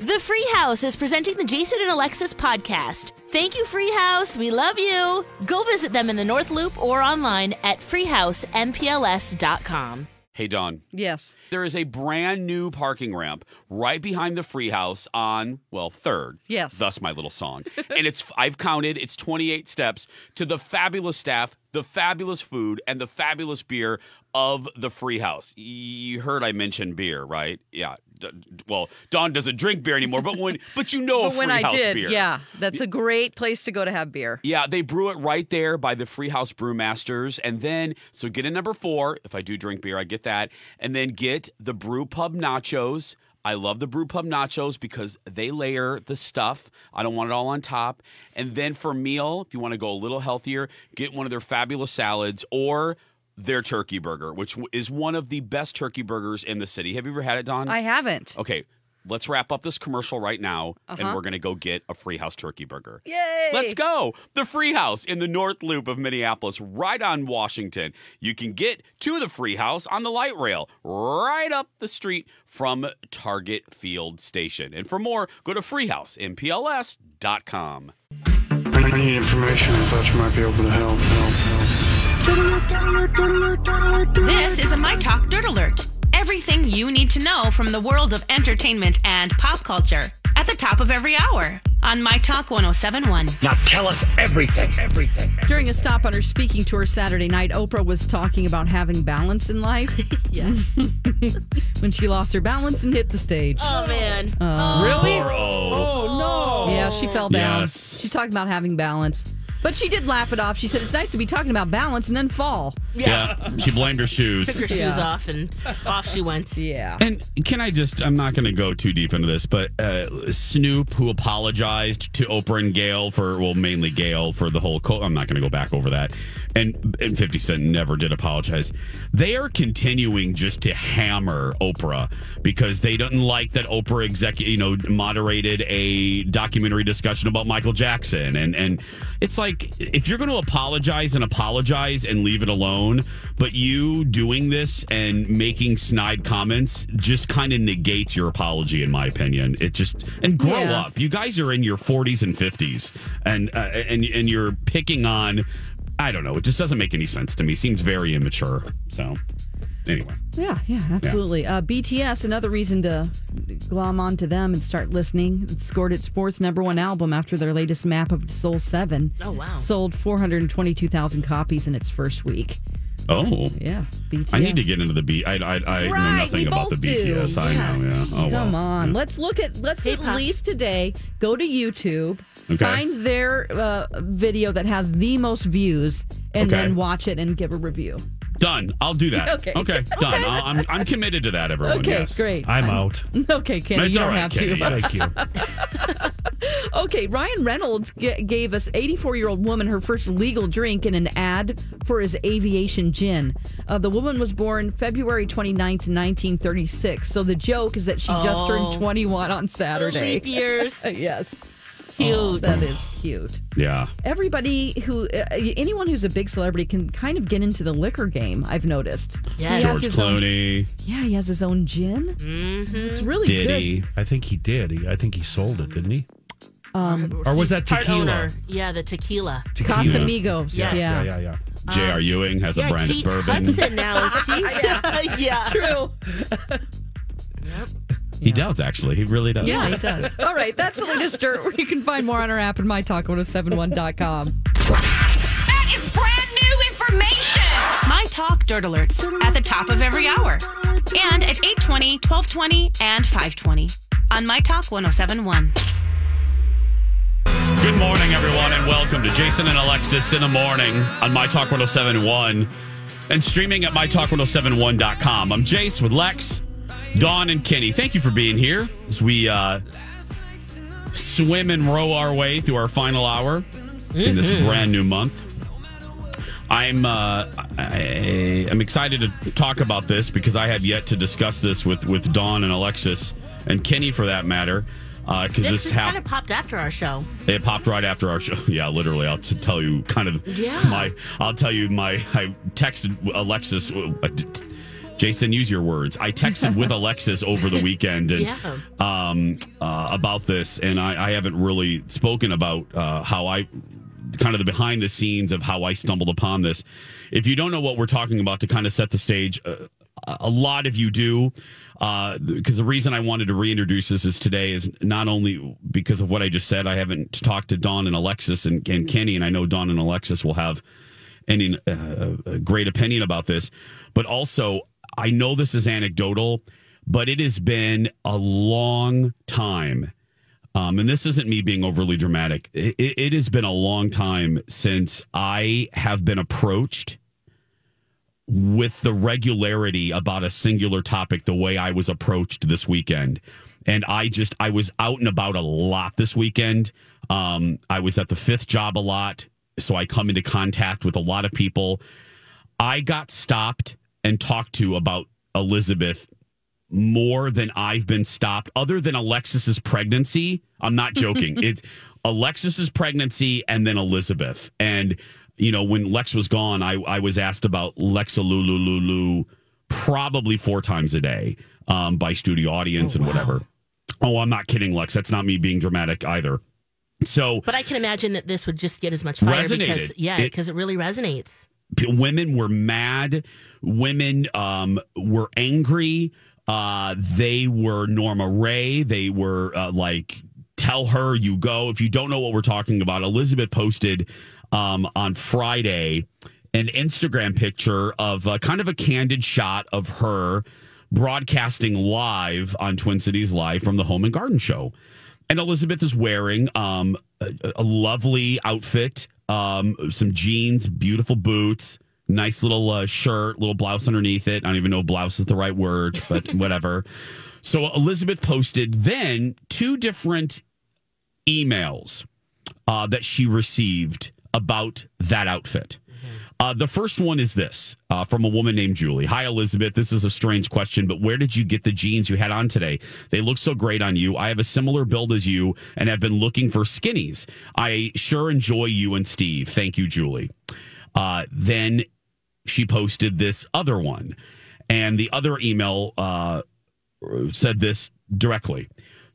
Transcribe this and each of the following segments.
The Free House is presenting the Jason and Alexis podcast. Thank you, Free House. We love you. Go visit them in the North Loop or online at freehousempls.com. Hey, Dawn. Yes. There is a brand new parking ramp right behind the free house on, well, third. Yes. Thus my little song. and it's, I've counted, it's 28 steps to the fabulous staff, the fabulous food, and the fabulous beer of the free house. You heard I mentioned beer, right? Yeah. D- well, Dawn doesn't drink beer anymore, but when, but you know a But when I house did, beer. yeah, that's a great place to go to have beer. Yeah, they brew it right there by the free house Brewmasters. And then, so get in number four. If I do drink beer, I get that. And then get the Brew Pub nachos. I love the Brew Pub nachos because they layer the stuff. I don't want it all on top. And then for meal, if you want to go a little healthier, get one of their fabulous salads or their turkey burger, which is one of the best turkey burgers in the city. Have you ever had it, Dawn? I haven't. Okay, let's wrap up this commercial right now, and Uh-huh. we're gonna go get a Free House turkey burger. Yay! Let's go! The Free House in the North Loop of Minneapolis, right on Washington. You can get to the Free House on the light rail, right up the street from Target Field Station. And for more, go to freehousempls.com. I need information and such might be able to help. help, help. This is a My Talk Dirt Alert. Everything you need to know from the world of entertainment and pop culture at the top of every hour on My Talk 1071. Now tell us everything, everything. During a stop on her speaking tour Saturday night, Oprah was talking about having balance in life Yes. when she lost her balance and hit the stage. Oh, man. Uh, really? Oh. Oh, Poor O. Yeah, she fell down. Yes. She's talking about having balance. But she did laugh it off. She said it's nice to be talking about balance and then fall. Yeah, she blamed her shoes. Took her shoes Yeah. off and off she went. Yeah. And can I just, I'm not going to go too deep into this, but uh, Snoop, who apologized to Oprah and Gayle for, well, mainly Gayle for the whole, co- I'm not going to go back over that. And, and 50 Cent never did apologize. They are continuing just to hammer Oprah because they didn't like that Oprah exec, you know, moderated a documentary discussion about Michael Jackson. And, and it's like, if you're going to apologize and apologize and leave it alone, but you doing this and making snide comments just kind of negates your apology, in my opinion. It just and grow Yeah. up. You guys are in your 40s and 50s, and uh, and and you're picking on. I don't know. It just doesn't make any sense to me. Seems very immature. So, anyway, Yeah, yeah, absolutely. Uh, BTS, another reason to glom onto them and start listening. It scored its fourth number one album after their latest Map of the Soul 7. Oh, wow. Sold 422,000 copies in its first week. oh. Yeah, BTS. I need to get into the B. I I, I know nothing we about the both do. BTS. I Yes. know. Yeah. Oh well. Come well. on, let's look at let's at K-pop. least today go to YouTube, Okay. find their uh, video that has the most views, and Okay. then watch it and give a review. Done. I'll do that. Okay. Okay. Done. I'll, I'm I'm committed to that. Everyone. Okay, yes. great. I'm out. Okay, Kenny, It's you all don't right, have Kenny. to. Thank you. Okay, Ryan Reynolds g- gave us 84 year old woman her first legal drink in an ad for his aviation gin. Uh, the woman was born February 29th, 1936. So the joke is that she just turned Oh. 21 on Saturday. Leap years. yes. Cute. That is cute. Yeah. Everybody who, uh, anyone who's a big celebrity can kind of get into the liquor game, I've noticed. Yes. George his own- Clooney, yeah, he has his own gin. Mm-hmm. It's really Diddy. good. He? I think he did. He, I think he sold it, didn't he? Um, Or was that tequila? owner. Yeah, the tequila. Casamigos. Yes. Yeah. Yeah, yeah, yeah. J.R. Ewing has a yeah, branded Kate bourbon. Hudson now is she's yeah. True. He does actually. He really does. Yeah, he does. All right, that's the latest dirt. Where you can find more on our app and mytalk1071.com. That is brand new information. My Talk Dirt Alerts at the top of every hour. And at 820, 1220, and 520 on My Talk 1071. Good morning, everyone, and welcome to Jason and Alexis in the morning on My Talk 1071 and streaming at MyTalk1071.com. I'm Jace with Lex, Dawn, and Kenny. Thank you for being here as we uh, swim and row our way through our final hour in this brand new month. I'm uh, I, I'm excited to talk about this because I have yet to discuss this with with Dawn and Alexis and Kenny for that matter. Because This this kind of popped after our show. It popped right after our show. Yeah, literally. I'll t- tell you kind of Yeah. my. I'll tell you my. I texted Alexis. Uh, Jason, use your words. I texted with Alexis over the weekend and Yeah. um, uh, about this, and I, I haven't really spoken about uh, how I kind of the behind the scenes of how I stumbled upon this. If you don't know what we're talking about, to kind of set the stage, uh, a lot of you do. Because the reason I wanted to reintroduce this is today is not only because of what I just said. I haven't talked to Dawn and Alexis and, and Kenny, and I know Dawn and Alexis will have any uh, great opinion about this, but also I know this is anecdotal, but it has been a long time. Um, and this isn't me being overly dramatic. It, it, has been a long time since I have been approached with the regularity about a singular topic the way I was approached this weekend. And I just, I was out and about a lot this weekend. Um, I was at the fifth job a lot. So I come into contact with a lot of people. I got stopped and talked to about Elizabeth more than I've been stopped, other than Alexis's pregnancy. I'm not joking. it's Alexis's pregnancy and then Elizabeth. And, you know, when Lex was gone, I, I was asked about Lexa Lulu Lulu probably four times a day um, by studio audience and whatever. Oh, I'm not kidding, Lex. That's not me being dramatic either. So But I can imagine that this would just get as much fire Resonated. because yeah, It- because it, really resonates. Women were mad. Women um were angry. Uh they were Norma Rae. They were uh, like tell her you go. If you don't know what we're talking about elizabeth posted um on friday an instagram picture of kind of a candid shot of her broadcasting live on twin cities live from the home and garden show. And Elizabeth is wearing um, a, a lovely outfit, um, some jeans, beautiful boots, nice little uh, shirt, little blouse underneath it. I don't even know if blouse is the right word, but whatever. So Elizabeth posted then two different emails uh, that she received about that outfit. Uh, the first one is this uh, from a woman named Julie. Hi, Elizabeth. This is a strange question, but where did you get the jeans you had on today? They look so great on you. I have a similar build as you and have been looking for skinnies. I sure enjoy you and Steve. Thank you, Julie. Uh, then she posted this other one, and the other email uh, said this directly.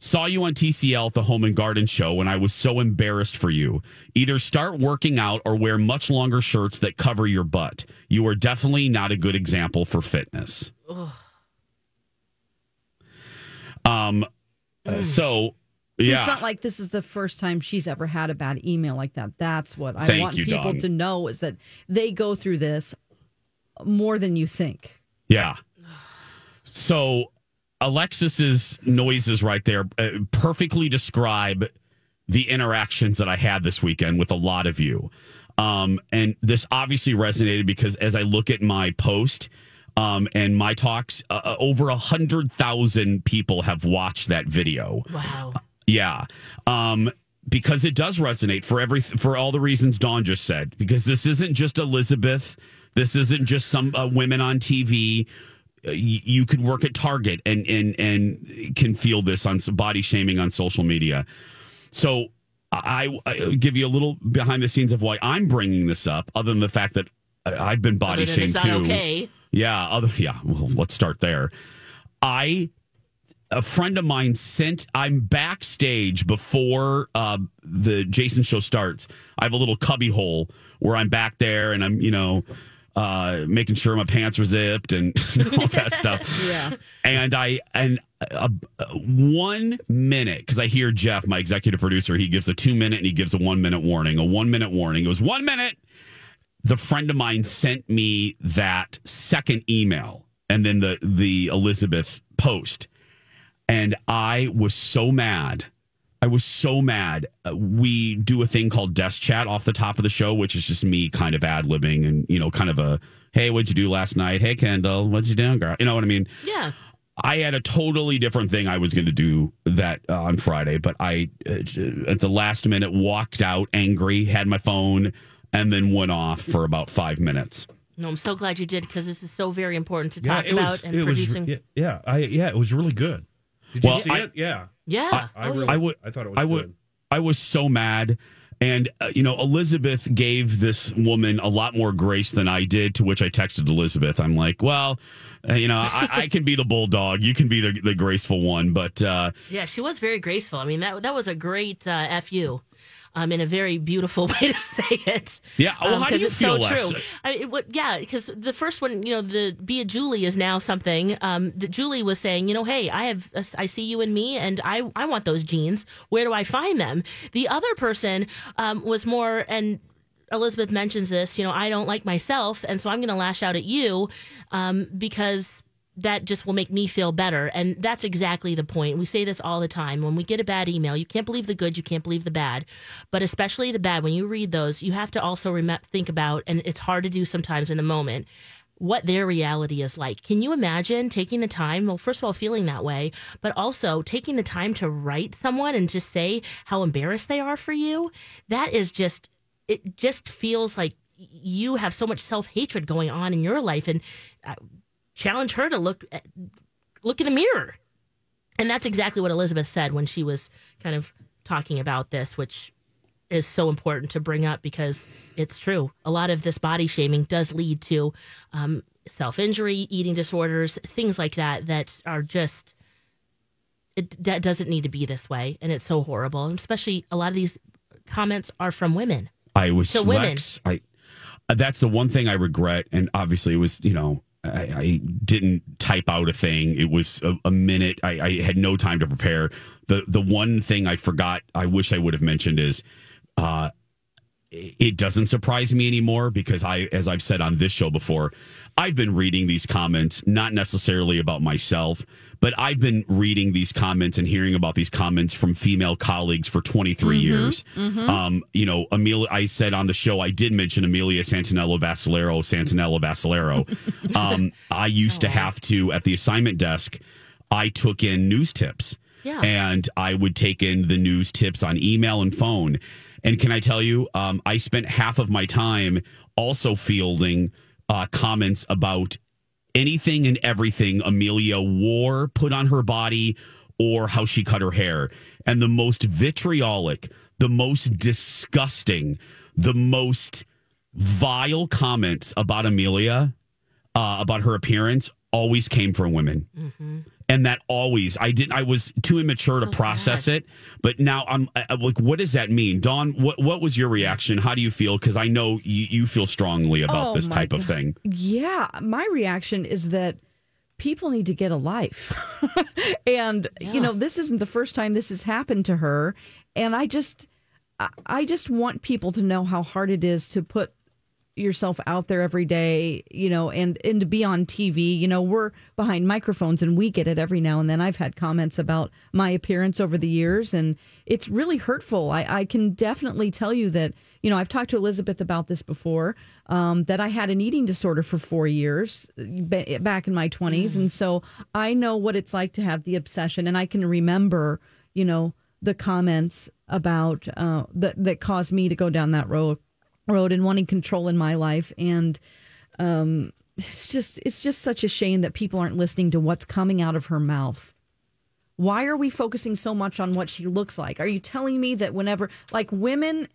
Saw you on TCL at the Home and Garden Show, and I was so embarrassed for you. Either start working out or wear much longer shirts that cover your butt. You are definitely not a good example for fitness. Um. uh, so, yeah. It's not like this is the first time she's ever had a bad email like that. That's what I Thank want you, people Dawn. to know is that they go through this more than you think. Yeah. So Alexis's noises right there uh, perfectly describe the interactions that I had this weekend with a lot of you. Um, and this obviously resonated because as I look at my post um, and my talks, uh, uh, over a hundred thousand people have watched that video. Wow. Yeah. Um, because it does resonate for every for all the reasons Dawn just said. Because this isn't just Elizabeth. This isn't just some uh, women on TV. Uh, you could work at Target and and and can feel this on some body shaming on social media. So I, I give you a little behind the scenes of why I'm bringing this up, other than the fact that I- I've been body shamed too. okay. Yeah, other yeah. Well, let's start there. I a friend of mine sent. I'm backstage before uh, the Jason show starts. I have a little cubby hole where I'm back there, and I'm you know uh, making sure my pants were zipped and all that stuff. Yeah. And I and uh, uh, one minute because I hear Jeff, my executive producer, he gives a two minute and he gives a one minute warning. A one minute warning. It was one minute. The friend of mine sent me that second email and then the the Elizabeth post, and I was so mad. I was so mad. Uh, we do a thing called desk chat off the top of the show, which is just me kind of ad libbing and you know, kind of a hey, what'd you do last night? Hey, Kendall, what'd you do, girl? You know what I mean? Yeah. I had a totally different thing I was going to do that uh, on Friday, but I uh, at the last minute walked out angry, had my phone, and then went off for about five minutes. No, I'm so glad you did because this is so very important to Yeah, talk it about was. and was. producing. Yeah, yeah, I yeah, it was really good. Did Well, you see I- it? Yeah. yeah. I Oh, really. I would. I thought it was I good. would. I was so mad. And, uh, you know, Elizabeth gave this woman a lot more grace than I did, to which I texted Elizabeth. I'm like, well, uh, you know, I, I can be the bulldog. You can be the, the graceful one. But uh, Yeah, she was very graceful. I mean, that that was a great uh, fu. Um, in a very beautiful way to say it. Yeah, well, Um, how do you it's feel, so true. I, it, what, yeah, because the first one, you know, the be a Julie is now something. Um, that Julie was saying, you know, hey, I have, I see you and me, and I, I want those jeans. Where do I find them? The other person um, was more, and Elizabeth mentions this. You know, I don't like myself, and so I'm going to lash out at you um, because that just will make me feel better. And that's exactly the point. We say this all the time. When we get a bad email, you can't believe the good, you can't believe the bad. But especially the bad, when you read those, you have to also rem- think about, and it's hard to do sometimes in the moment, what their reality is like. Can you imagine taking the time? Well, first of all, feeling that way, but also taking the time to write someone and just say how embarrassed they are for you? That is just, it just feels like you have so much self hatred going on in your life. And uh, challenge her to look at, look in the mirror. And that's exactly what Elizabeth said when she was kind of talking about this, which is so important to bring up because it's true. A lot of this body shaming does lead to um, self injury, eating disorders, things like that, that are just, it that doesn't need to be this way. And it's so horrible. And especially a lot of these comments are from women. I was To women. I uh, that's the one thing I regret, and obviously it was you know I, I didn't type out a thing. It was a, a minute. I, I had no time to prepare. the The one thing I forgot, I wish I would have mentioned is. Uh, it doesn't surprise me anymore because I, as I've said on this show before, I've been reading these comments, not necessarily about myself, but I've been reading these comments and hearing about these comments from female colleagues for 23 years. Um, you know, Amelia, I said on the show, I did mention Amelia Santaniello Vassalero, Santaniello Vassalero. um, I used to have to, at the assignment desk, I took in news tips. Yeah. And I would take in the news tips on email and phone. And can I tell you, um, I spent half of my time also fielding uh, comments about anything and everything Amelia wore, put on her body, or how she cut her hair. And the most vitriolic, the most disgusting, the most vile comments about Amelia, uh, about her appearance, always came from women. And that always, I didn't, I was too immature to process sad. it. But now I'm I- like, what does that mean? Dawn? what, what was your reaction? How do you feel? Because I know you, you feel strongly about Oh, this type of thing. Yeah, my reaction is that people need to get a life. and you know, this isn't the first time this has happened to her, and I just I just want people to know how hard it is to put yourself out there every day, you know, and and to be on TV. You know, we're behind microphones and we get it every now and then. I've had comments about my appearance over the years and it's really hurtful. I, I can definitely tell you that, you know, I've talked to Elizabeth about this before, um, that I had an eating disorder for four years ba- back in my 20s. And so I know what it's like to have the obsession and I can remember, you know, the comments about uh, that that caused me to go down that road road and wanting control in my life. And um it's just it's just such a shame that people aren't listening to what's coming out of her mouth. Why are we focusing so much on what she looks like? Are you telling me that whenever like women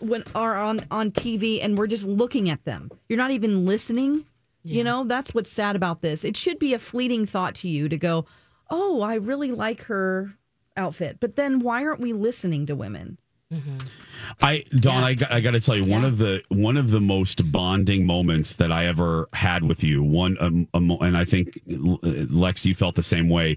when are on on tv and we're just looking at them you're not even listening? You know that's what's sad about this. It should be a fleeting thought to you to go oh i really like her outfit. But then why aren't we listening to women I Dawn, I got, I got to tell you one of the one of the most bonding moments that I ever had with you. One, um, um, and I think Lex, you felt the same way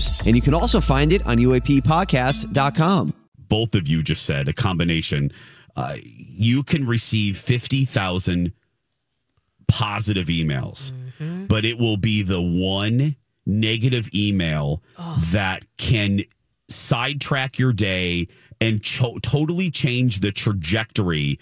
And you can also find it on UAPpodcast.com. both of you just said, a combination. Uh, you can receive 50,000 positive emails, but it will be the one negative email that can sidetrack your day and cho- totally change the trajectory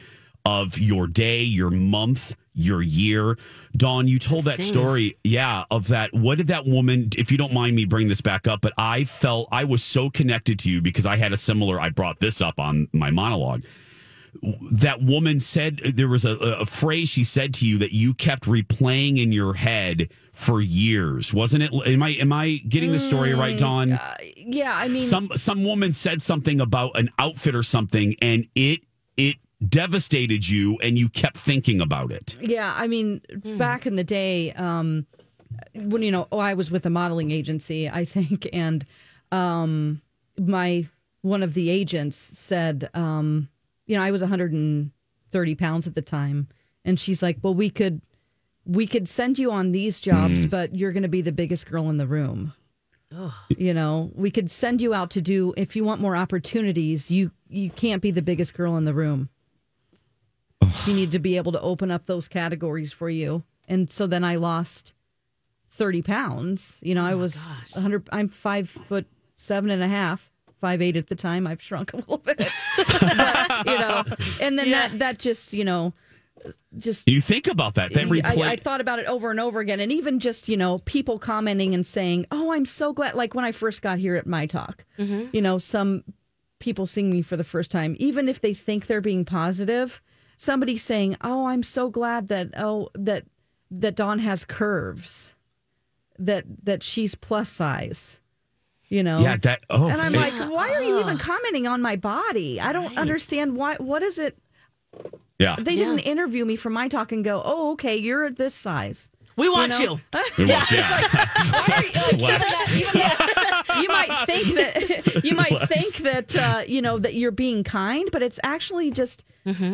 of your day, your month, your year. Dawn, you told that story, yeah, of that. What did that woman, if you don't mind me bring this back up, but I felt I was so connected to you because I had a similar, I brought this up on my monologue that woman said there was a, a phrase she said to you that you kept replaying in your head for years wasn't it am i am i getting the story right mm, dawn uh, Yeah, I mean, some some woman said something about an outfit or something and it it devastated you and you kept thinking about it Yeah, I mean, back in the day, um, when you know, oh, I was with a modeling agency, I think, and um, my one of the agents said, um, you know, I was 130 pounds at the time, and she's like, well, we could we could send you on these jobs, but you're going to be the biggest girl in the room. You know, we could send you out to do if you want more opportunities. You you can't be the biggest girl in the room. So you need to be able to open up those categories for you. And so then I lost 30 pounds. You know, I oh was 100, I'm five foot seven and a half, five eight at the time. I've shrunk a little bit. but, you know, and then that, that just, you know, just you think about that that I, replay I thought about it over and over again, and even just you know people commenting and saying, "Oh, I'm so glad!" Like when I first got here at My Talk, mm-hmm. you know, some people seeing me for the first time, even if they think they're being positive, somebody saying, "Oh, I'm so glad that oh that that Dawn has curves, that that she's plus size." You know, yeah that oh and I'm it- like, why are you even commenting on my body? I don't understand why. What is it? yeah They didn't interview me for my talk and go, "Oh, okay, you're this size." We want know? you. It was, yeah. Why are you, like, even that- even though you might think that you might think that uh, you know that you're being kind, but it's actually just.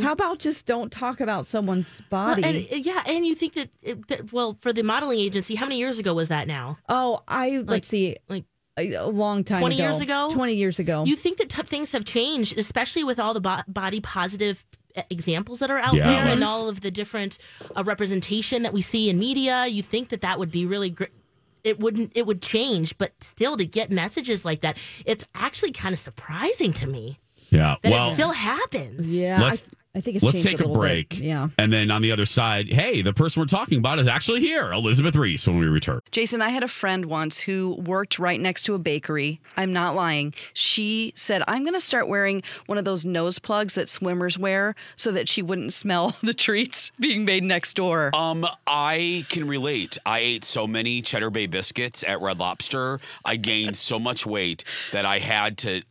How about just don't talk about someone's Well, body? and, uh, yeah, and you think that, it- that, well, for the modeling agency, how many years ago was that now? oh, I let's see, Like a, a long time 20 ago. years ago? Twenty years ago. You think that t- things have changed, especially with all the bo- body positive examples that are out Yeah. there and all of the different uh, representation that we see in media. You think that that would be really great. It wouldn't. It would change, but still, to get messages like that, it's actually kind of surprising to me yeah that well it still happens. yeah, let's- I think it's Let's take a little break. Bit. Yeah. And then on the other side, hey, the person we're talking about is actually here, Elizabeth Ries, when we return. Jason, I had a friend once who worked right next to a bakery. I'm not lying. She said, I'm going to start wearing one of those nose plugs that swimmers wear so that she wouldn't smell the treats being made next door. Um, I can relate. I ate so many Cheddar Bay biscuits at Red Lobster. I gained so much weight that I had to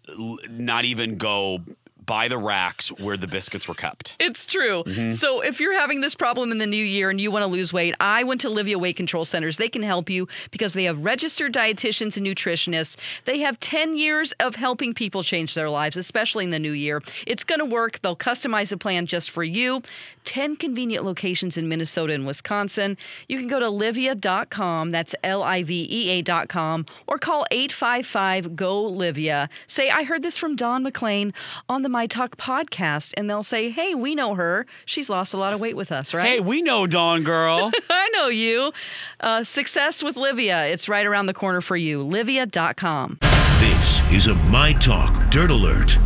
not even go by the racks where the biscuits were kept. It's true. Mm-hmm. So if you're having this problem in the new year and you want to lose weight, I went to Livea Weight Control Centers. They can help you because they have registered dietitians and nutritionists. They have 10 years of helping people change their lives, especially in the new year. It's going to work. They'll customize a plan just for you. 10 convenient locations in Minnesota and Wisconsin. You can go to livea.com, that's L I V E A.com, or call 855 GO Livea. Say, I heard this from Dawn McLean on the My Talk podcast, and they'll say, Hey, we know her. She's lost a lot of weight with us, right? Hey, we know Dawn Girl. I know you. Uh, success with Livea. It's right around the corner for you. Livea.com. This is a My Talk Dirt Alert.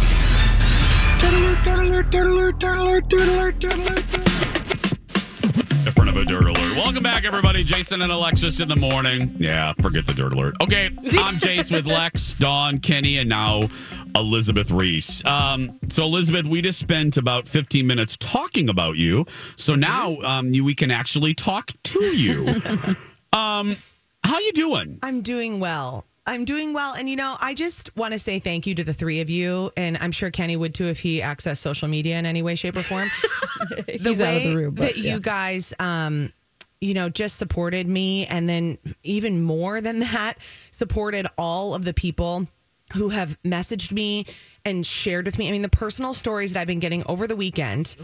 For of a dirt alert. Welcome back, everybody. Jason and Alexis in the morning. Yeah, forget the dirt alert. Okay, I'm Jace with Lex, Dawn, Kenny, and now Elizabeth Ries. Um, so, Elizabeth, we just spent about 15 minutes talking about you. So now um, you, we can actually talk to you. um, how you doing? I'm doing well. I'm doing well. And, you know, I just want to say thank you to the three of you. And I'm sure Kenny would too if he accessed social media in any way, shape, or form. the He's out of the way room, but that yeah. you guys, um, you know, just supported me. And then even more than that, supported all of the people who have messaged me and shared with me. I mean, the personal stories that I've been getting over the weekend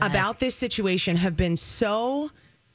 about this situation have been so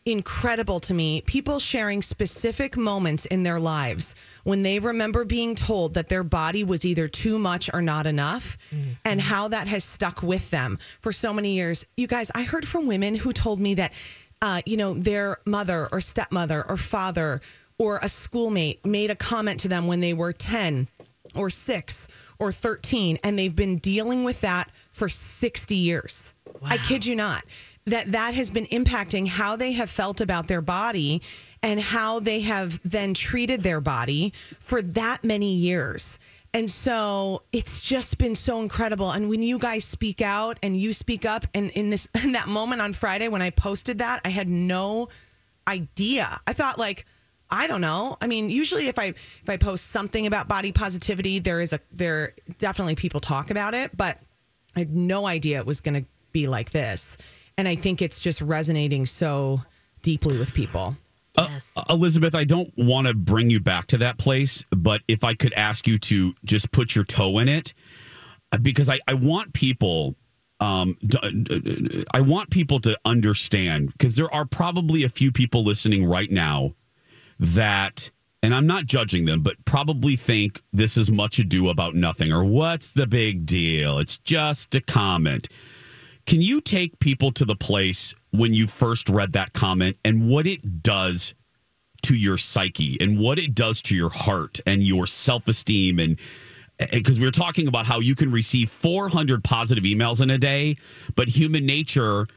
incredible to me. People sharing specific moments in their lives when they remember being told that their body was either too much or not enough and how that has stuck with them for so many years. You guys, I heard from women who told me that uh, you know, their mother or stepmother or father or a schoolmate made a comment to them when they were 10 or 6 or 13 and they've been dealing with that for 60 years. I kid you not. That that has been impacting how they have felt about their body and how they have then treated their body for that many years. And so it's just been so incredible. And when you guys speak out and you speak up, and in this in that moment on Friday when I posted that, I had no idea. I thought like, I don't know. I mean, usually if I if I post something about body positivity, there is a there definitely people talk about it, but I had no idea it was going to be like this. And I think it's just resonating so deeply with people. Uh, Elizabeth, I don't want to bring you back to that place, but if I could ask you to just put your toe in it, uh, because I, I want people. Um, d- d- I want people to understand because there are probably a few people listening right now that, and I'm not judging them, but probably think this is much ado about nothing or what's the big deal? It's just a comment. Can you take people to the place when you first read that comment and what it does to your psyche and what it does to your heart and your self esteem? And eh, because we were talking about how you can receive 400 positive emails in a day, but human nature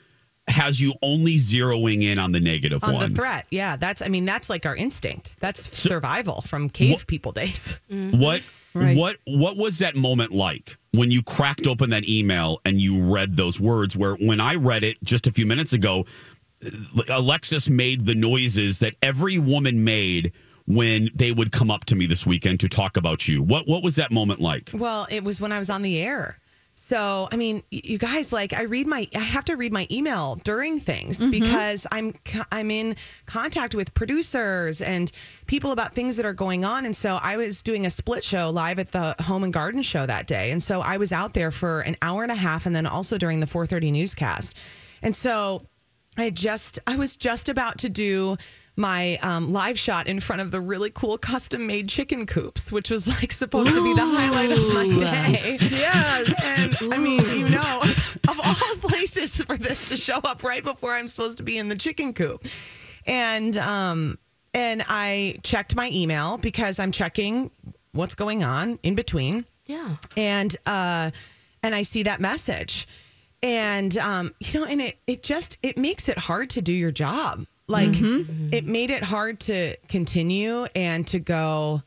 has you only zeroing in on the negative on one. the threat. Yeah, that's I mean that's like our instinct. That's survival from cave people days. What Right. what what was that moment like when you cracked open that email and you read those words where when I read it just a few minutes ago uh, Alexis made the noises that every woman made when they would come up to me this weekend to talk about you. What what was that moment like? Well, it was when I was on the air. So, I mean, you guys like I read my I have to read my email during things mm-hmm. because I'm I'm in contact with producers and people about things that are going on and so I was doing a split show live at the Home and Garden show that day. And so I was out there for an hour and a half and then also during the 4:30 newscast. And so I just I was just about to do my um, live shot in front of the really cool custom made chicken coops, which was like supposed to be the highlight of my day. Yes. And I mean, you know, of all places for this to show up right before I'm supposed to be in the chicken coop. And um and I checked my email because I'm checking what's going on in between Yeah. and uh and i see that message and um you know and it it just it makes it hard to do your job like it made it hard to continue and to go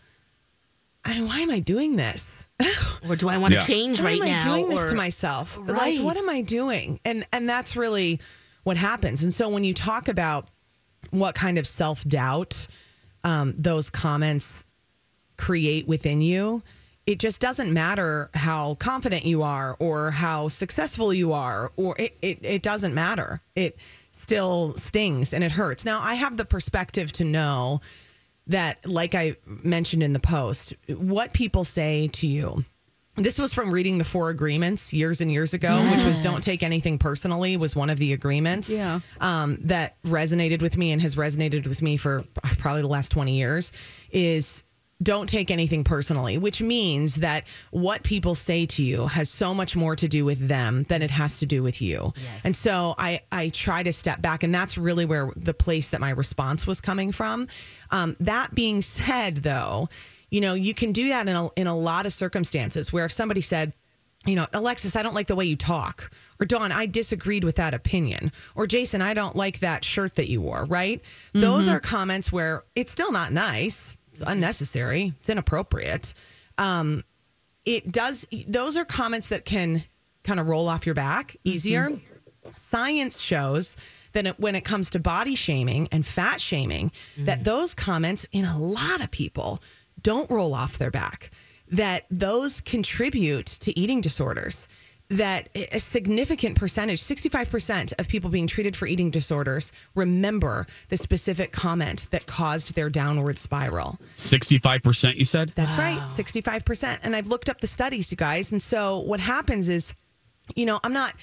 I mean, why am i doing this Or do I want to Yeah. change why right am now? i doing this to myself Right. like what am i doing and and that's really what happens and so when you talk about what kind of self-doubt um, those comments create within you it just doesn't matter how confident you are or how successful you are or it, it, it doesn't matter it still stings and it hurts. Now i have the perspective to know that like i mentioned in the post what people say to you. This was from reading the four agreements years and years ago which was don't take anything personally was one of the agreements Yeah. um, that resonated with me and has resonated with me for probably the last 20 years is don't take anything personally, which means that what people say to you has so much more to do with them than it has to do with you. And so I, I try to step back, and that's really where the place that my response was coming from. Um, that being said, though, you know, you can do that in a, in a lot of circumstances where if somebody said, you know, Alexis, I don't like the way you talk. Or Dawn, I disagreed with that opinion. Or Jason, I don't like that shirt that you wore, right? Those Mhm. are comments where it's still not nice, it's unnecessary, it's inappropriate. Um, it does, those are comments that can kind of roll off your back easier. Science shows that it, when it comes to body shaming and fat shaming, that those comments in a lot of people don't roll off their back, that those contribute to eating disorders. That a significant percentage, 65% of people being treated for eating disorders, remember the specific comment that caused their downward spiral. 65%, you said? That's right, 65%. And I've looked up the studies, you guys. And so what happens is, you know, I'm not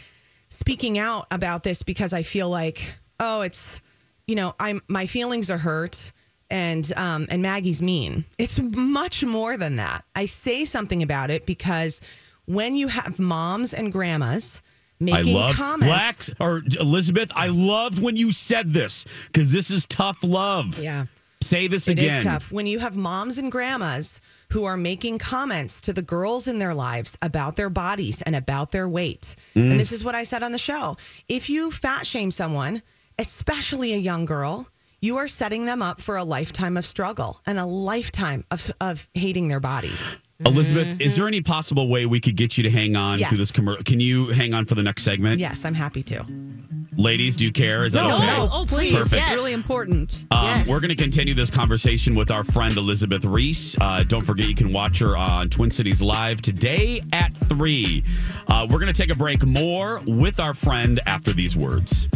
speaking out about this because I feel like, oh, it's, you know, I'm my feelings are hurt and um and Maggie's mean. It's much more than that. I say something about it because when you have moms and grandmas making I love comments or Elizabeth. I loved when you said this because this is tough love. Yeah. Say this It again. It is tough when you have moms and grandmas who are making comments to the girls in their lives about their bodies and about their weight. Mm. And this is what I said on the show. If you fat shame someone, especially a young girl, you are setting them up for a lifetime of struggle and a lifetime of, of hating their bodies. Elizabeth, is there any possible way we could get you to hang on Yes. through this commercial? Can you hang on for the next segment? Yes, I'm happy to. Ladies, do you care? Is that No, okay? no. Oh, please. Perfect. It's really important. Um, We're going to continue this conversation with our friend Elizabeth Ries. Uh, don't forget, you can watch her on Twin Cities Live today at 3. Uh, we're going to take a break more with our friend after these words.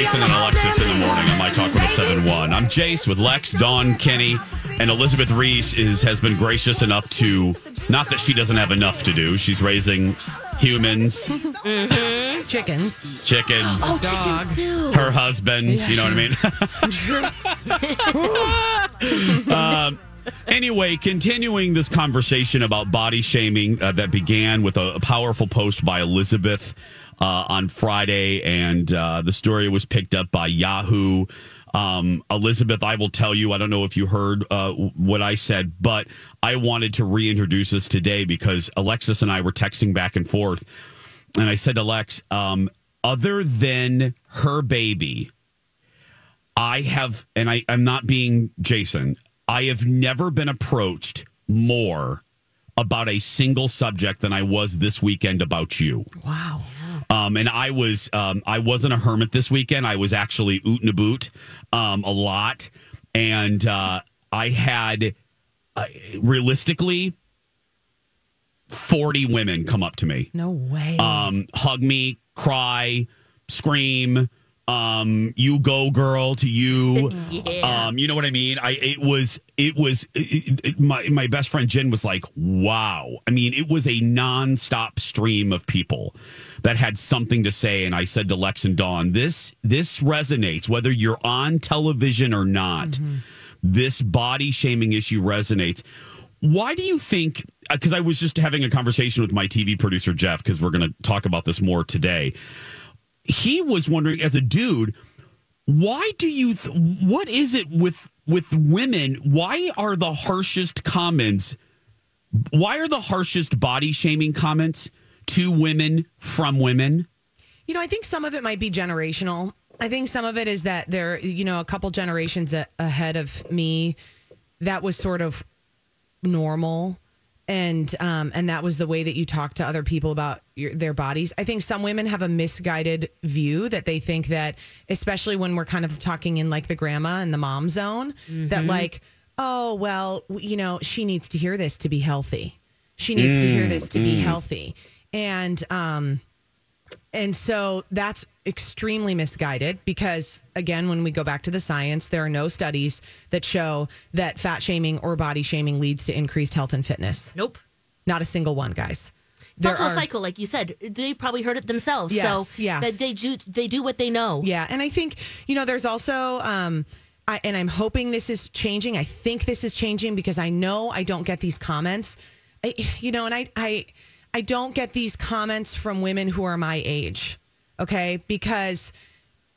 Jason and Alexis in the morning on My Talk 1071. I'm Jace with Lex, Dawn, Kenny, and Elizabeth Ries is has been gracious enough to not that she doesn't have enough to do. She's raising humans, Chickens. chickens, Oh, chickens too. her husband. You know what I mean? um, anyway, continuing this conversation about body shaming uh, that began with a, a powerful post by Elizabeth uh, on Friday, and uh, the story was picked up by Yahoo. Um, Elizabeth, I will tell you, I don't know if you heard uh, what I said, but I wanted to reintroduce us today because Alexis and I were texting back and forth. And I said to Lex, um, other than her baby, I have, and I, I'm not being Jason, I have never been approached more about a single subject than I was this weekend about you. Wow. Um, and I was, um, I wasn't a hermit this weekend. I was actually oot and a boot, um, a lot. And, uh, I had, uh, realistically, 40 women come up to me No way. um, hug me, cry, scream. Um, you go, girl, to you. Yeah. Um, you know what I mean? I it was it was it, it- my my best friend Jen was like, wow. I mean, it was a nonstop stream of people that had something to say, and I said to Lex and Dawn, this this resonates whether you're on television or not. Mm-hmm. This body shaming issue resonates. Why do you think? Uh, because I was just having a conversation with my TV producer Jeff because we're going to talk about this more today. He was wondering, as a dude, why do you? Th- what is it with with women? Why are the harshest comments? Why are the harshest body shaming comments to women from women? You know, I think some of it might be generational. I think some of it is that they're, you know, a couple generations a- ahead of me. That was sort of normal, and um, and that was the way that you talk to other people about your, their bodies. I think some women have a misguided view that they think that, especially when we're kind of talking in like the grandma and the mom zone, that Mhm. like, oh well, you know, she needs to hear this to be healthy. She needs to hear this to be Mm, mm. healthy, and um and so that's extremely misguided because, again, when we go back to the science, there are no studies that show that fat shaming or body shaming leads to increased health and fitness. Nope. Not a single one, guys. That's also a cycle, like you said. They probably heard it themselves. Yes, so yeah. that they do they do what they know. Yeah, and I think you know there's also um I and I'm hoping this is changing. I think this is changing because I know I don't get these comments. I, you know, and I I I don't get these comments from women who are my age. Okay. Because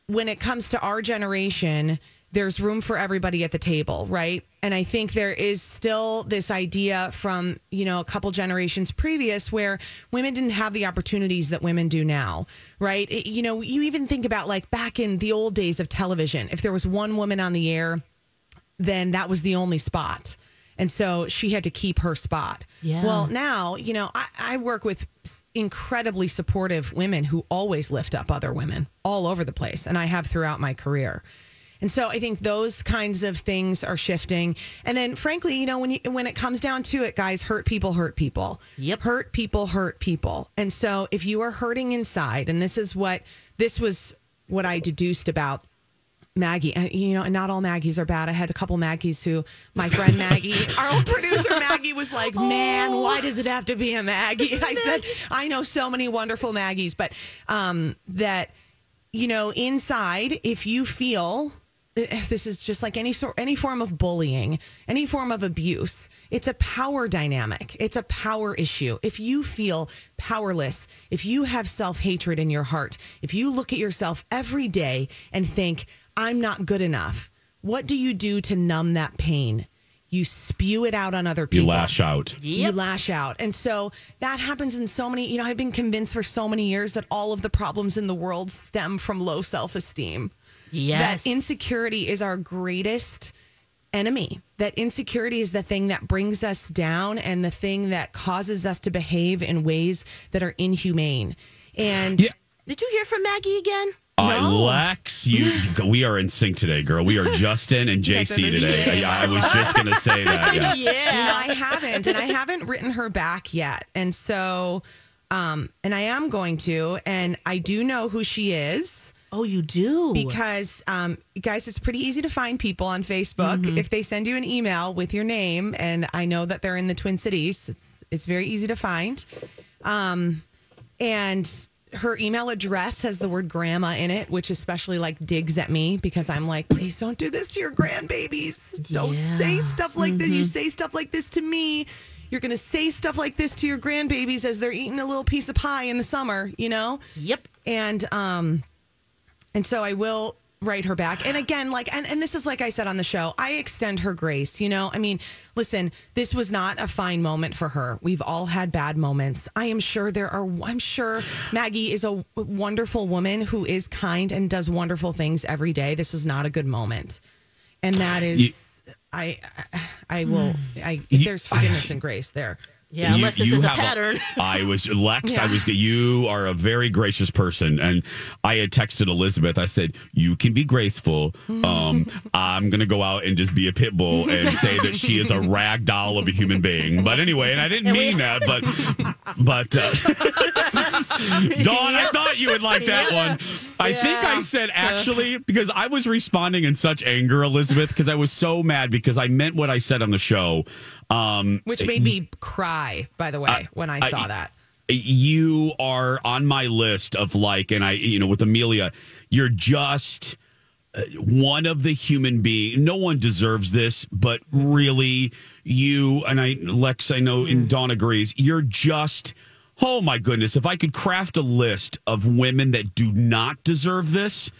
when it comes to our generation, there's room for everybody at the table, right? And I think there is still this idea from, you know, a couple generations previous where women didn't have the opportunities that women do now, right? It- you know, you even think about like back in the old days of television, if there was one woman on the air, then that was the only spot. And so she had to keep her spot. Yeah. Well, now, you know, I, I work with incredibly supportive women who always lift up other women all over the place. And I have throughout my career. And so I think those kinds of things are shifting. And then frankly, you know, when you, when it comes down to it, guys, hurt people hurt people. Yep. Hurt people hurt people. And so if you are hurting inside, and this is what this was what I deduced about Maggie, and, you know, and not all Maggies are bad. I had a couple Maggies who, my friend Maggie, our old producer Maggie was like, man, why does it have to be a Maggie? I said, I know so many wonderful Maggies, but um, that, you know, inside, if you feel eh, this is just like any sort, any form of bullying, any form of abuse, it's a power dynamic. It's a power issue. If you feel powerless, if you have self hatred in your heart, if you look at yourself every day and think, I'm not good enough, what do you do to numb that pain? You spew it out on other people. You lash out. You lash out. And so that happens in so many, you know, I've been convinced for so many years that all of the problems in the world stem from low self esteem. Yes. That insecurity is our greatest enemy. That insecurity is the thing that brings us down and the thing that causes us to behave in ways that are inhumane. And yeah. Did you hear from Maggie again? Uh, Lex, you, we are in sync today, girl. We are Justin and JC today. I, I was just going to say that. Yeah. You know, I haven't, and I haven't written her back yet. And so, um, and I am going to, and I do know who she is. Oh, you do? Because, um, guys, it's pretty easy to find people on Facebook. If they send you an email with your name, and I know that they're in the Twin Cities, it's, it's very easy to find. Um, and her email address has the word grandma in it, which especially like digs at me because I'm like, please don't do this to your grandbabies. Don't say stuff like this. You say stuff like this to me. You're going to say stuff like this to your grandbabies as they're eating a little piece of pie in the summer, you know? Yep. And, um, and so I will write her back. And again, like, and, and this is like I said on the show, I extend her grace. You know, I mean, listen, this was not a fine moment for her. We've all had bad moments. I am sure there are, I'm sure Maggie is a wonderful woman who is kind and does wonderful things every day. This was not a good moment. And that is, You- I, I, I will, I, there's forgiveness and grace there. Yeah, unless this is a pattern. I was Lex. I was. You are a very gracious person, and I had texted Elizabeth. I said, "You can be graceful. Um, I'm gonna go out and just be a pit bull and say that she is a rag doll of a human being." But anyway, and I didn't mean that. But but uh, Dawn, I thought you would like that one. I think I said actually because I was responding in such anger, Elizabeth, because I was so mad because I meant what I said on the show. Um, Which made me cry, by the way, when I saw that. you are on my list of like, and I, you know, with Amelia, you're just uh, one of the human being. No one deserves this, but really, you and I, Lex, I know, and Dawn agrees. You're just. Oh my goodness! If I could craft a list of women that do not deserve this,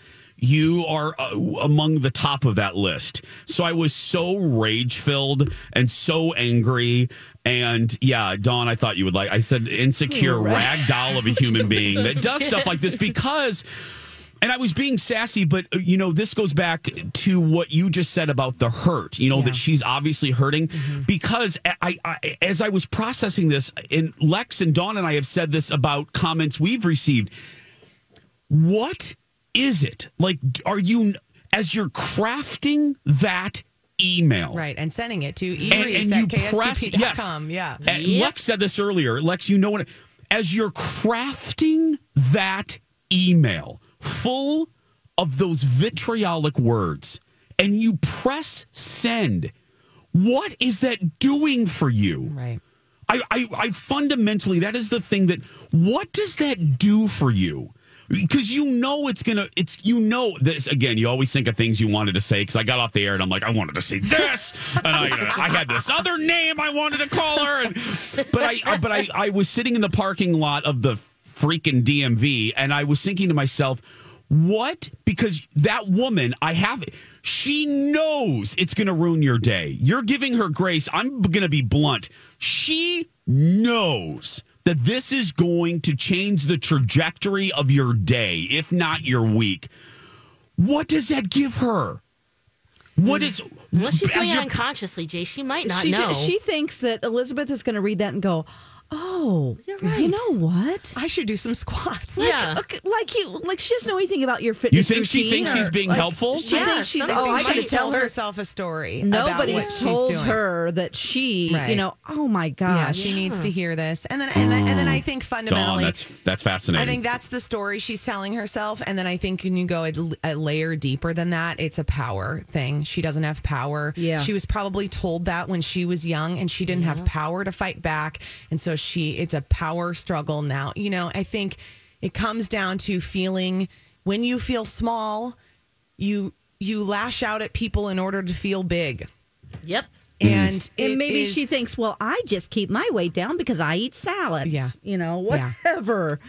you are uh, among the top of that list. So I was so rage filled and so angry. And yeah, Dawn, I thought you would like. I said insecure rag doll of a human being that does stuff like this because. And I was being sassy, but uh, you know, this goes back to what you just said about the hurt. You know that she's obviously hurting because I, I, as I was processing this, and Lex and Dawn and I have said this about comments we've received. What is it like? Are you as you're crafting that email? Right. And sending it to and at you press yes. Yeah. Uh, and Lex said this earlier. Lex, you know what? As you're crafting that email full of those vitriolic words, and you press send, what is that doing for you? Right. I, I, I fundamentally that is the thing that what does that do for you? Because you know it's gonna it's you know this again. You always think of things you wanted to say. Because I got off the air and I'm like I wanted to say this, and I, I had this other name I wanted to call her. And, but I, I but I I was sitting in the parking lot of the freaking DMV. And I was thinking to myself, what? Because that woman, I have She knows it's going to ruin your day. You're giving her grace. I'm going to be blunt. She knows that this is going to change the trajectory of your day, if not your week. What does that give her? What mm. is Unless she's doing it unconsciously, Jay, she might not she, know. she thinks that Elizabeth is going to read that and go, "Oh, you know what? I should do some squats." Like, Yeah. okay, like you, like she doesn't know anything about your fitness. You think she thinks or, she's being like, helpful? She Yeah, thinks she's. some Oh, I got to tell her. herself a story. about what Nobody's she's told doing. her that she, you know. Oh my Yeah, gosh, she needs to hear this, and then and then, and then I think Dawn, fundamentally, that's that's fascinating. I think that's the story she's telling herself. And then I think when you go a, a layer deeper than that, it's a power thing. She doesn't have power. Yeah. She was probably told that when she was young and she didn't have power to fight back. And so she, it's a power struggle now. You know, I think it comes down to feeling when you feel small, you, you lash out at people in order to feel big. yep. And, and maybe is- she thinks, well, I just keep my weight down because I eat salads. Yeah. you know, Yeah. whatever.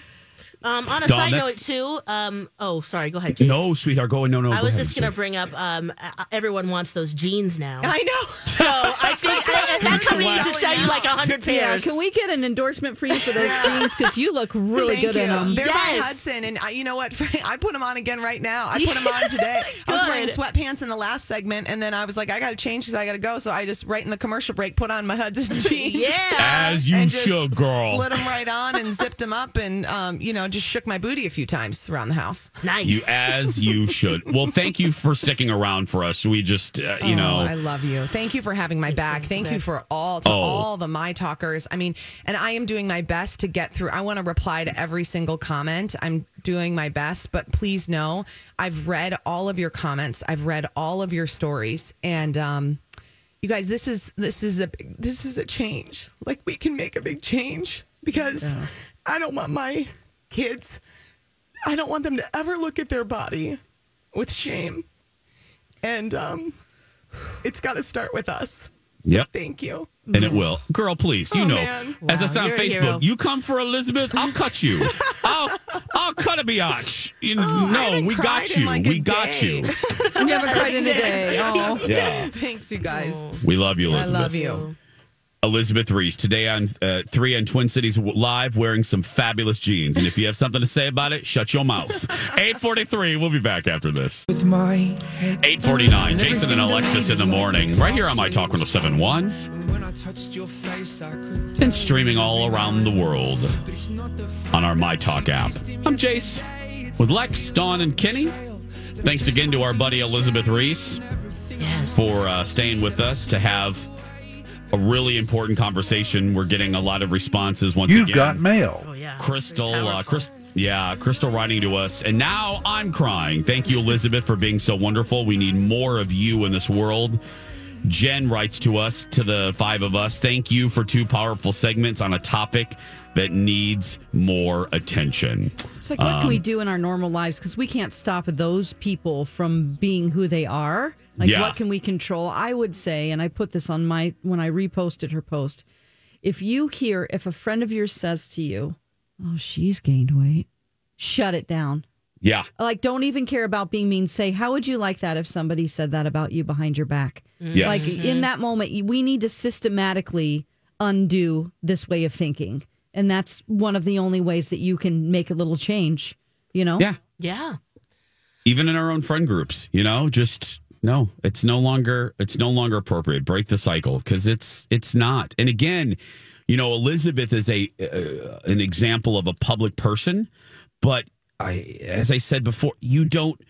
Um, on a Dawn, side note, too. Um, oh, sorry. Go ahead, Jay. no, sweetheart, go no no. I go was ahead, just going to sweet. bring up. Um, uh, everyone wants those jeans now. I know. So I think I, that company needs to sell you like a hundred Yeah, pairs. can we get an endorsement for you for those jeans? Because you look really Thank good in them. They're by Hudson, and I, you know what? I put them on again right now. I put them on today. I was wearing sweatpants in the last segment, and then I was like, I got to change because I got to go. So I just right in the commercial break put on my Hudson jeans. Yeah. As you and just should, girl. Slid them right on and zipped them up, and um, you know, just shook my booty a few times around the house. Nice. You as you should. Well, thank you for sticking around for us. We just, uh, you Oh, know, I love you. Thank you for having my back. Thank you for all to Oh. all the my talkers. I mean, and I am doing my best to get through. I want to reply to every single comment. I'm doing my best, but please know I've read all of your comments. I've read all of your stories, and um, you guys, this is this is a this is a change. Like we can make a big change because I don't want my kids. I don't want them to ever look at their body with shame. And um, it's got to start with us. Yep. Thank you. And it will. Girl, please, you Oh, know, man. as I Wow, said on you're a hero. Facebook, you come for Elizabeth, I'll cut you. I'll I'll cut a biatch. You, Oh, no, we got you. like we got day. you. You haven't cried in a day. Oh. Yeah. Thanks, you guys. Oh. We love you, Elizabeth. I love you. Elizabeth Ries today on uh, three on Twin Cities live wearing some fabulous jeans. And if you have something to say about it, shut your mouth. 843. We'll be back after this. With my 849. Jason and Alexis in the morning. Right here on My Talk 1071. when I touched your face, I could And streaming all around the world on our My Talk app. I'm Jace with Lex, Dawn, and Kenny. Thanks again to our buddy Elizabeth Ries yes. for uh, staying with us to have a really important conversation. We're getting a lot of responses once You've again. got mail. Oh yeah. Crystal, uh, Powerful. Chris, yeah, Crystal writing to us, and now I'm crying. Thank you, Elizabeth, for being so wonderful. We need more of you in this world. Jen writes to us, to the five of us. Thank you for two powerful segments on a topic that needs more attention. It's like, what can we Um, do in our normal lives? Because we can't stop those people from being who they are. Like, Yeah. what can we control? I would say, and I put this on my, when I reposted her post, if you hear, if a friend of yours says to you, oh, she's gained weight, shut it down. Yeah. Like, don't even care about being mean. Say, how would you like that if somebody said that about you behind your back? Yes. Like, in that moment, we need to systematically undo this way of thinking. And that's one of the only ways that you can make a little change, you know? Yeah. Yeah. even in our own friend groups you know just no it's no longer it's no longer appropriate break the cycle because it's it's not and again you know elizabeth is a uh, an example of a public person but i as i said before you don't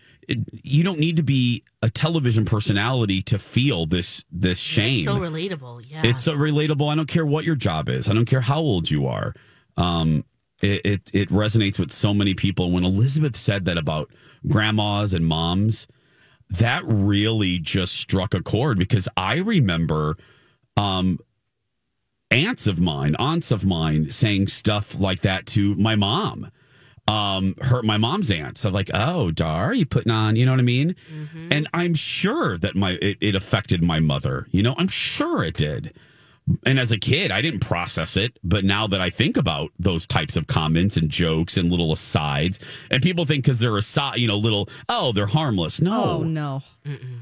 you don't need to be a television personality to feel this this shame It's So relatable. Yeah. it's so relatable. I don't care what your job is. I don't care how old you are. Um, it, it it resonates with so many people. When Elizabeth said that about grandmas and moms, that really just struck a chord because I remember um, aunts of mine, aunts of mine saying stuff like that to my mom. Um, her my mom's aunts. I'm like, oh, Dar, you putting on, you know what I mean? And I'm sure that my it, it affected my mother. You know, I'm sure it did. And as a kid, I didn't process it. But now that I think about those types of comments and jokes and little asides, and people think because they're aside, you know, little, oh, they're harmless. No. Oh no.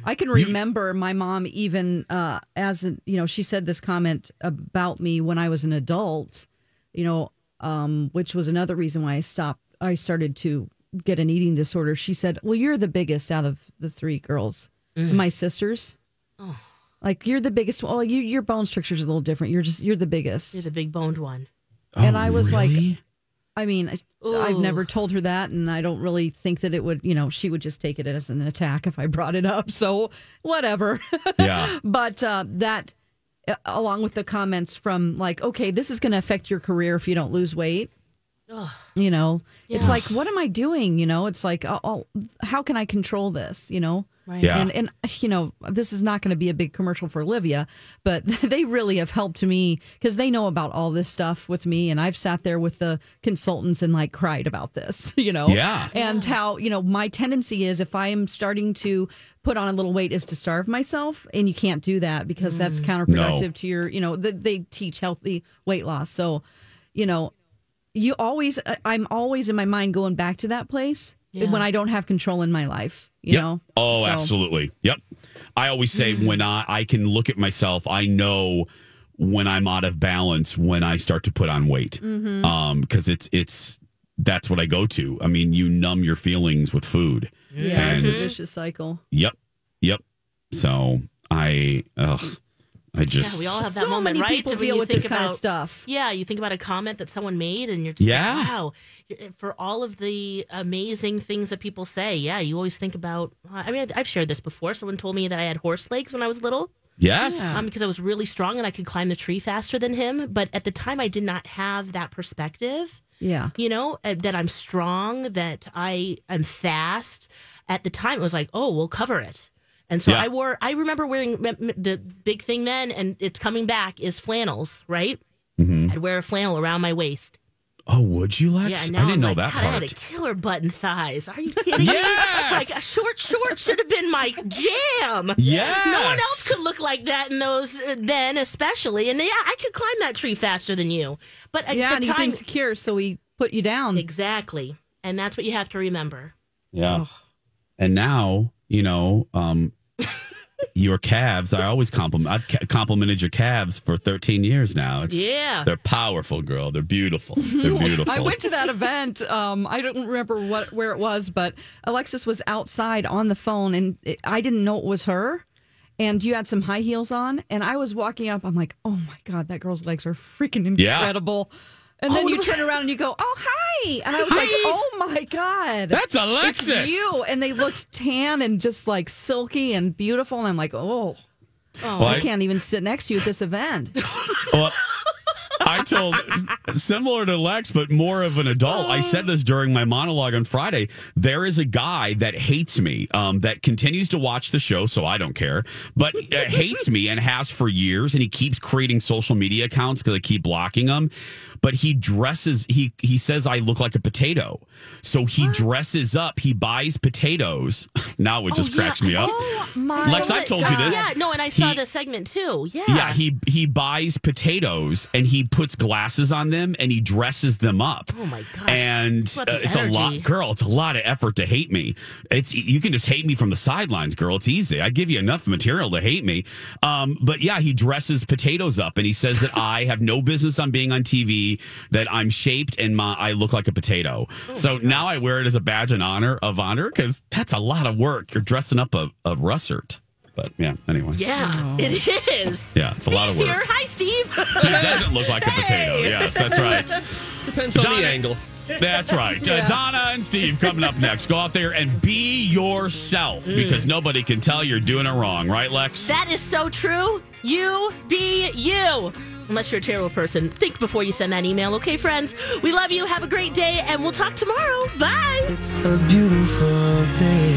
I can remember my mom even uh as a, you know, she said this comment about me when I was an adult, you know, um which was another reason why I stopped I started to get an eating disorder. She said, "Well, you're the biggest out of the three girls. Mm. My sisters. Like you're the biggest. Well, you your bone structure's a little different. You're just you're the biggest." You're the big boned one. and Oh, I was like. I mean, I, I've never told her that, and I don't really think that it would, you know, she would just take it as an attack if I brought it up. So whatever. Yeah. but uh, that, uh, along with the comments from like, okay, this is going to affect your career if you don't lose weight. Ugh. You know, it's like, what am I doing? You know, it's like, oh, oh, how can I control this? You know, Right. Yeah. and and you know, this is not going to be a big commercial for Livea, but they really have helped me because they know about all this stuff with me, and I've sat there with the consultants and like cried about this. You know, Yeah. and how you know my tendency is if I am starting to put on a little weight is to starve myself, and you can't do that because that's mm. counterproductive No. to your. You know, th- they teach healthy weight loss, so you know you always I- i'm always in my mind going back to that place Yeah. when i don't have control in my life you Yep. know Oh, So- absolutely. Yep. I always say when I, I can look at myself, I know when I'm out of balance when I start to put on weight. Mhm. Um, because it's it's that's what I go to. I mean, you numb your feelings with food. yeah it's a vicious cycle Yep. Yep. So I ugh, I just yeah, we all have that So moment, many right? people deal with think this kind of stuff. Yeah, you think about a comment that someone made, and you're just Yeah. like, wow. For all of the amazing things that people say, yeah, you always think about. I mean, I've shared this before. Someone told me that I had horse legs when I was little. Yes. Um, because I was really strong and I could climb the tree faster than him. But at the time, I did not have that perspective. yeah You know, uh, that I'm strong, that I am fast. At the time, it was like, oh, we'll cover it. And so Yeah. I wore, I remember wearing m- m- the big thing then, and it's coming back is flannels, right? Mhm. I'd wear a flannel around my waist. Oh, would you, Lex? Yeah, I didn't I'm know like, that God, I had a part. killer button thighs. Are you kidding me? Like a short short should have been my jam. Yes! No one else could look like that in those uh, then, especially. And yeah, I could climb that tree faster than you. But at yeah the and he's time, insecure so he put you down exactly, and that's what you have to remember. Yeah. And now, you know, um, your calves, I always compliment, I've ca- complimented your calves for 13 years now. It's, Yeah. They're powerful, girl. They're beautiful. They're beautiful. I went to that event. Um, I don't remember what where it was, but Alexis was outside on the phone, and it, I didn't know it was her. And you had some high heels on, and I was walking up. I'm like, oh my god, that girl's legs are freaking Yeah. Incredible. And then Oh, you turn around and you go, oh hi, and I was like, oh my god, That's Alexis. It's you. And they looked tan and just like silky and beautiful, and I'm like, oh. Oh, Well, I I- can't even sit next to you at this event. Well, I told similar to Lex, but more of an adult. I said this during my monologue on Friday. There is a guy that hates me, um, that continues to watch the show, so I don't care, but uh, hates me and has for years, and he keeps creating social media accounts because I keep blocking them. But he dresses. He he says I look like a potato, so he dresses up. He buys potatoes. Now it just Oh, yeah. cracks me up. Oh my! Lex, I told you this. Yeah, no, and I saw He- the segment too. Yeah. Yeah, he he buys potatoes and he puts glasses on them and he dresses them up. Oh my gosh. And uh, it's a lot, girl. It's a lot of effort to hate me. It's you can just hate me from the sidelines, girl. It's easy. I give you enough material to hate me. Um, but yeah, he dresses potatoes up and he says that I have no business on being on TV. That I'm shaped and my I look like a potato. Oh so now I wear it as a badge and honor of honor because that's a lot of work. You're dressing up a, a russet. But yeah, anyway. Yeah, it is. Yeah, it's a lot of work. here. Hi, Steve. He doesn't look like a potato. Yes, that's right. Depends on the angle. That's right. Uh, Donna and Steve coming up next. Go out there and be yourself because nobody can tell you're doing it wrong, right, Lex? That is so true. You be you. Unless you're a terrible person, think before you send that email, okay, friends? We love you. Have a great day, and we'll talk tomorrow. Bye. It's a beautiful day.